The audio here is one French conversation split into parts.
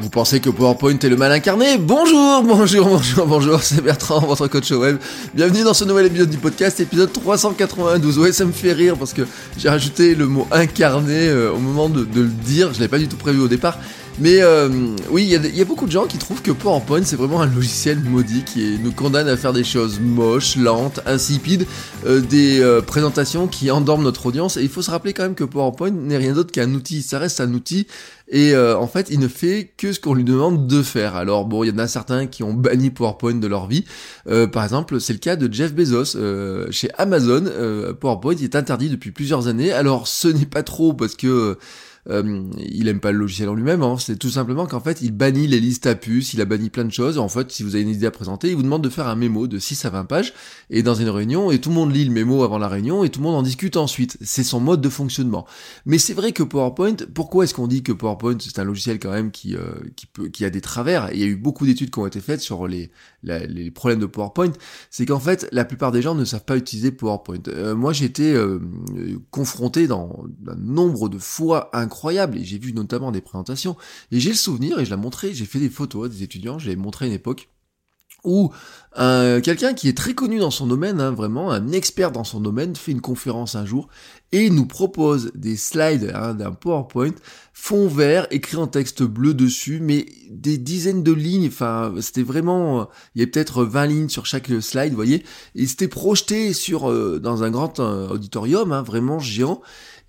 Vous pensez que PowerPoint est le mal incarné Bonjour, bonjour, bonjour, bonjour, c'est Bertrand, votre coach web. Bienvenue dans ce nouvel épisode du podcast, épisode 392. Ouais, ça me fait rire parce que j'ai rajouté le mot incarné euh, au moment de, le dire, je l'avais pas du tout prévu au départ. Mais euh, oui, il y, a beaucoup de gens qui trouvent que PowerPoint c'est vraiment un logiciel maudit qui nous condamne à faire des choses moches, lentes, insipides, euh, des euh, présentations qui endorment notre audience. Et il faut se rappeler quand même que PowerPoint n'est rien d'autre qu'un outil. Ça reste un outil et en fait il ne fait que ce qu'on lui demande de faire. Alors bon, il y en a certains qui ont banni PowerPoint de leur vie. par exemple, c'est le cas de Jeff Bezos chez Amazon. PowerPoint est interdit depuis plusieurs années. Alors ce n'est pas trop parce que euh, il aime pas le logiciel en lui-même, hein. c'est tout simplement qu'en fait il bannit les listes à puces, il a banni plein de choses, en fait si vous avez une idée à présenter, il vous demande de faire un mémo de 6 à 20 pages, et dans une réunion, et tout le monde lit le mémo avant la réunion, et tout le monde en discute ensuite, c'est son mode de fonctionnement. Mais c'est vrai que PowerPoint, pourquoi est-ce qu'on dit que PowerPoint c'est un logiciel quand même qui, euh, qui, peut, qui a des travers, et il y a eu beaucoup d'études qui ont été faites sur les, les problèmes de PowerPoint, c'est qu'en fait la plupart des gens ne savent pas utiliser PowerPoint. Euh, moi j'ai été confronté dans un nombre de fois incroyable incroyable et j'ai vu notamment des présentations et j'ai le souvenir et je l'ai montré, j'ai fait des photos à des étudiants, je l'ai montré une époque où quelqu'un qui est très connu dans son domaine, hein, vraiment un expert dans son domaine, fait une conférence un jour et nous propose des slides hein, d'un PowerPoint, fond vert, écrit en texte bleu dessus, mais des dizaines de lignes, enfin c'était vraiment, il y avait peut-être 20 lignes sur chaque slide, vous voyez, et c'était projeté sur euh, dans un grand euh, auditorium, hein, vraiment géant,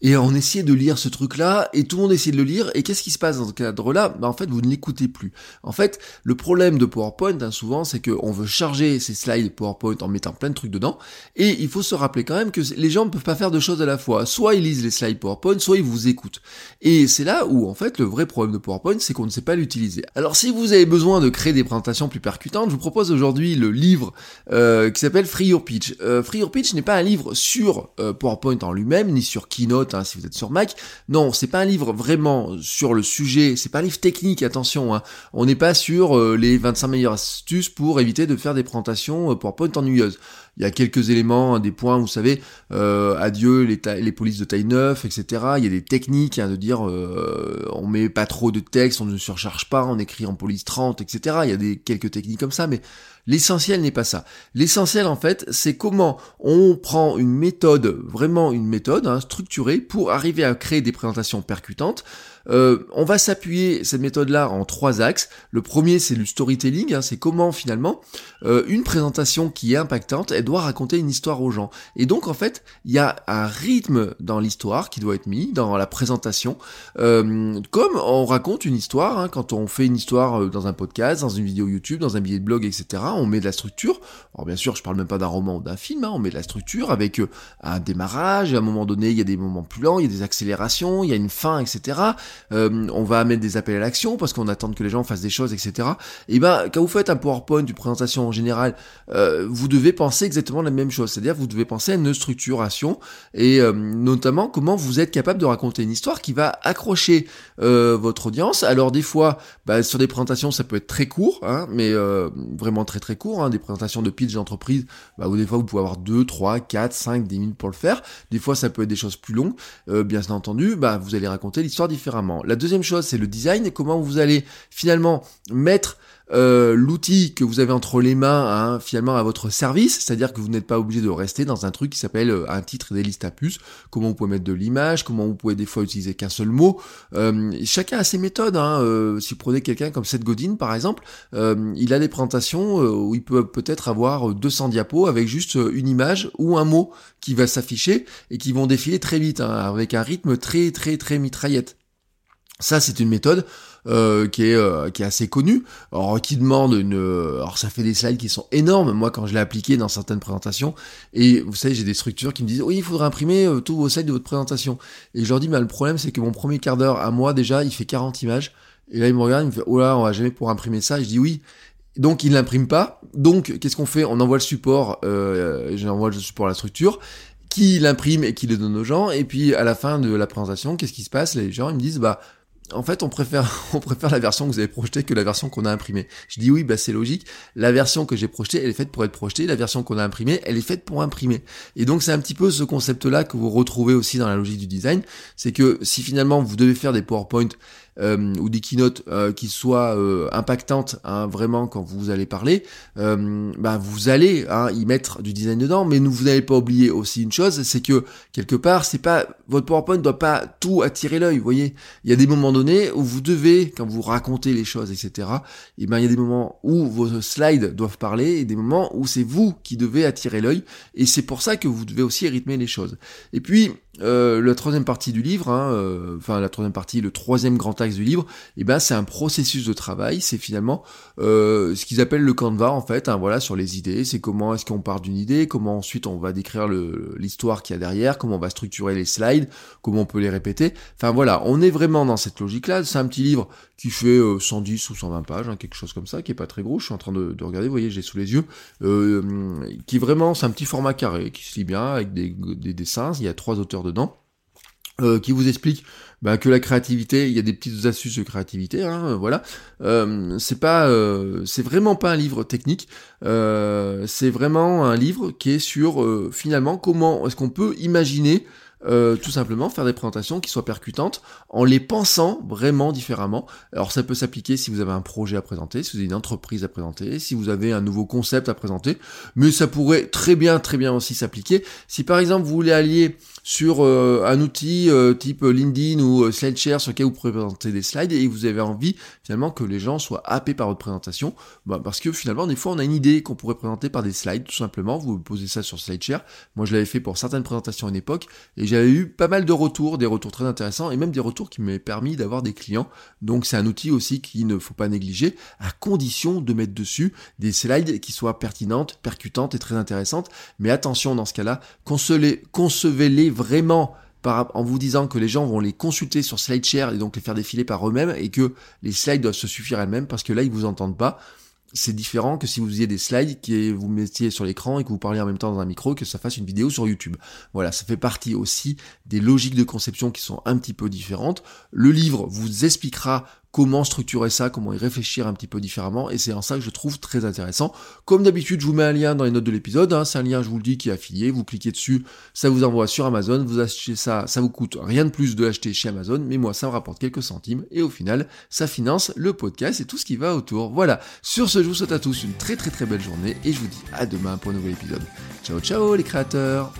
et on essayait de lire ce truc-là, et tout le monde essayait de le lire, et qu'est-ce qui se passe dans ce cadre-là? Bah, En fait, vous ne l'écoutez plus. En fait, le problème de PowerPoint, hein, souvent, c'est qu'on veut charger ces slides PowerPoint en mettant plein de trucs dedans, et il faut se rappeler quand même que les gens ne peuvent pas faire deux choses à la fois. Soit ils lisent les slides PowerPoint, soit ils vous écoutent. Et c'est là où, en fait, le vrai problème de PowerPoint, c'est qu'on ne sait pas l'utiliser. Alors, si vous avez besoin de créer des présentations plus percutantes, je vous propose aujourd'hui le livre euh, qui s'appelle Free Your Pitch. Euh, Free Your Pitch n'est pas un livre sur euh, PowerPoint en lui-même, ni sur Keynote, Si vous êtes sur Mac. Non, c'est pas un livre vraiment sur le sujet, c'est pas un livre technique, attention. Hein. On n'est pas sur euh, les 25 meilleures astuces pour éviter de faire des présentations euh, PowerPoint ennuyeuses. Il y a quelques éléments, hein, des points, vous savez, euh, adieu les, polices de taille 9, etc. Il y a des techniques hein, de dire euh, on met pas trop de texte, on ne surcharge pas, on écrit en police 30, etc. Il y a des quelques techniques comme ça, mais l'essentiel n'est pas ça. L'essentiel en fait, c'est comment on prend une méthode, vraiment une méthode hein, structurée pour arriver à créer des présentations percutantes. Euh, on va s'appuyer cette méthode-là en trois axes. Le premier, c'est le storytelling, hein, c'est comment finalement euh, une présentation qui est impactante, elle doit raconter une histoire aux gens. Et donc en fait, il y a un rythme dans l'histoire qui doit être mis dans la présentation, euh, comme on raconte une histoire. Hein, quand on fait une histoire dans un podcast, dans une vidéo YouTube, dans un billet de blog, etc. On met de la structure. Alors bien sûr, je parle même pas d'un roman ou d'un film. Hein, on met de la structure avec un démarrage. À un moment donné, il y a des moments plus lents, il y a des accélérations, il y a une fin, etc. Euh, on va mettre des appels à l'action parce qu'on attend que les gens fassent des choses, etc. Et ben, quand vous faites un PowerPoint, une présentation en général, euh, vous devez penser exactement la même chose. C'est-à-dire, vous devez penser à une structuration et euh, notamment comment vous êtes capable de raconter une histoire qui va accrocher votre audience. Alors des fois, bah, sur des présentations, ça peut être très court, hein, mais vraiment très très court. Hein, des présentations de pitch d'entreprise, bah, où des fois vous pouvez avoir 2, 3, 4, 5, 10 minutes pour le faire. Des fois, ça peut être des choses plus longues. bien entendu, bah, vous allez raconter l'histoire différemment. La deuxième chose, c'est le design, comment vous allez finalement mettre euh, l'outil que vous avez entre les mains finalement à votre service, c'est-à-dire que vous n'êtes pas obligé de rester dans un truc qui s'appelle euh, un titre et des listes à puces, comment vous pouvez mettre de l'image, comment vous pouvez des fois utiliser qu'un seul mot. Euh, chacun a ses méthodes. Hein. si vous prenez quelqu'un comme Seth Godin par exemple, il a des présentations où il peut peut-être avoir 200 diapos avec juste une image ou un mot qui va s'afficher et qui vont défiler très vite, hein, avec un rythme très très très mitraillette. Ça, c'est une méthode euh, qui est euh, qui est assez connue, qui demande une, alors ça fait des slides qui sont énormes. Moi, quand je l'ai appliqué dans certaines présentations, et vous savez, j'ai des structures qui me disent oui, il faudrait imprimer euh, tous vos slides de votre présentation. Et je leur dis, mais le problème, c'est que mon premier quart d'heure à moi déjà, il fait 40 images. Et là, il me regarde, il me fait oh là, on va jamais pouvoir imprimer ça. Et je dis oui. Donc il l'imprime pas. Donc qu'est-ce qu'on fait? On envoie le support, euh, j'envoie le support à la structure, qui l'imprime et qui le donne aux gens. Et puis à la fin de la présentation, qu'est-ce qui se passe? Les gens ils me disent bah en fait, on préfère, la version que vous avez projetée que la version qu'on a imprimée. Je dis oui, bah c'est logique. La version que j'ai projetée, elle est faite pour être projetée. La version qu'on a imprimée, elle est faite pour imprimer. Et donc c'est un petit peu ce concept-là que vous retrouvez aussi dans la logique du design. C'est que si finalement vous devez faire des PowerPoint euh, ou des keynotes euh, qui soient euh, impactantes hein, vraiment quand vous allez parler, bah, vous allez hein, y mettre du design dedans, mais vous n'allez pas oublier aussi une chose, c'est que quelque part, c'est pas votre PowerPoint doit pas tout attirer l'œil. Vous voyez, il y a des moments donnés où vous devez, quand vous racontez les choses, etc. Et ben il y a des moments où vos slides doivent parler et des moments où c'est vous qui devez attirer l'œil. Et c'est pour ça que vous devez aussi rythmer les choses. Et puis euh, la troisième partie du livre, hein, euh, enfin la troisième partie, le troisième grand axe du livre, et eh ben c'est un processus de travail. C'est finalement euh, ce qu'ils appellent le Canva en fait. Hein, voilà sur les idées. C'est comment est-ce qu'on part d'une idée, comment ensuite on va décrire l'histoire qu'il y a derrière, comment on va structurer les slides, comment on peut les répéter. Enfin voilà, on est vraiment dans cette logique-là. C'est un petit livre qui fait 110 ou 120 pages, hein, quelque chose comme ça, qui est pas très gros. Je suis en train de, regarder, vous voyez, j'ai sous les yeux, qui vraiment c'est un petit format carré qui se lit bien avec des, des dessins. Il y a trois auteurs dedans, euh, qui vous explique bah, que la créativité, il y a des petites astuces de créativité, hein, voilà. Euh, c'est pas, euh, c'est vraiment pas un livre technique. c'est vraiment un livre qui est sur finalement comment est-ce qu'on peut imaginer euh, tout simplement faire des présentations qui soient percutantes en les pensant vraiment différemment. Alors ça peut s'appliquer si vous avez un projet à présenter, si vous avez une entreprise à présenter, si vous avez un nouveau concept à présenter, mais ça pourrait très bien très bien aussi s'appliquer si par exemple vous voulez allier sur euh, un outil euh, type LinkedIn ou SlideShare sur lequel vous pouvez présenter des slides et vous avez envie finalement que les gens soient happés par votre présentation, bah, parce que finalement des fois on a une idée qu'on pourrait présenter par des slides tout simplement, vous posez ça sur SlideShare. Moi je l'avais fait pour certaines présentations à une époque et j'avais eu pas mal de retours, des retours très intéressants et même des retours qui m'avaient permis d'avoir des clients. Donc c'est un outil aussi qu'il ne faut pas négliger à condition de mettre dessus des slides qui soient pertinentes, percutantes et très intéressantes. Mais attention dans ce cas-là, concevez-les vraiment en vous disant que les gens vont les consulter sur SlideShare et donc les faire défiler par eux-mêmes et que les slides doivent se suffire elles-mêmes parce que là ils vous entendent pas c'est différent que si vous faisiez des slides qui vous mettiez sur l'écran et que vous parliez en même temps dans un micro que ça fasse une vidéo sur YouTube. Voilà, ça fait partie aussi des logiques de conception qui sont un petit peu différentes. Le livre vous expliquera comment structurer ça, comment y réfléchir un petit peu différemment, et c'est en ça que je trouve très intéressant. Comme d'habitude, je vous mets un lien dans les notes de l'épisode, hein. c'est un lien, je vous le dis, qui est affilié, vous cliquez dessus, ça vous envoie sur Amazon, vous achetez ça, ça vous coûte rien de plus de l'acheter chez Amazon, mais moi ça me rapporte quelques centimes, et au final, ça finance le podcast et tout ce qui va autour. Voilà, sur ce, je vous souhaite à tous une très très très belle journée, et je vous dis à demain pour un nouvel épisode. Ciao ciao les créateurs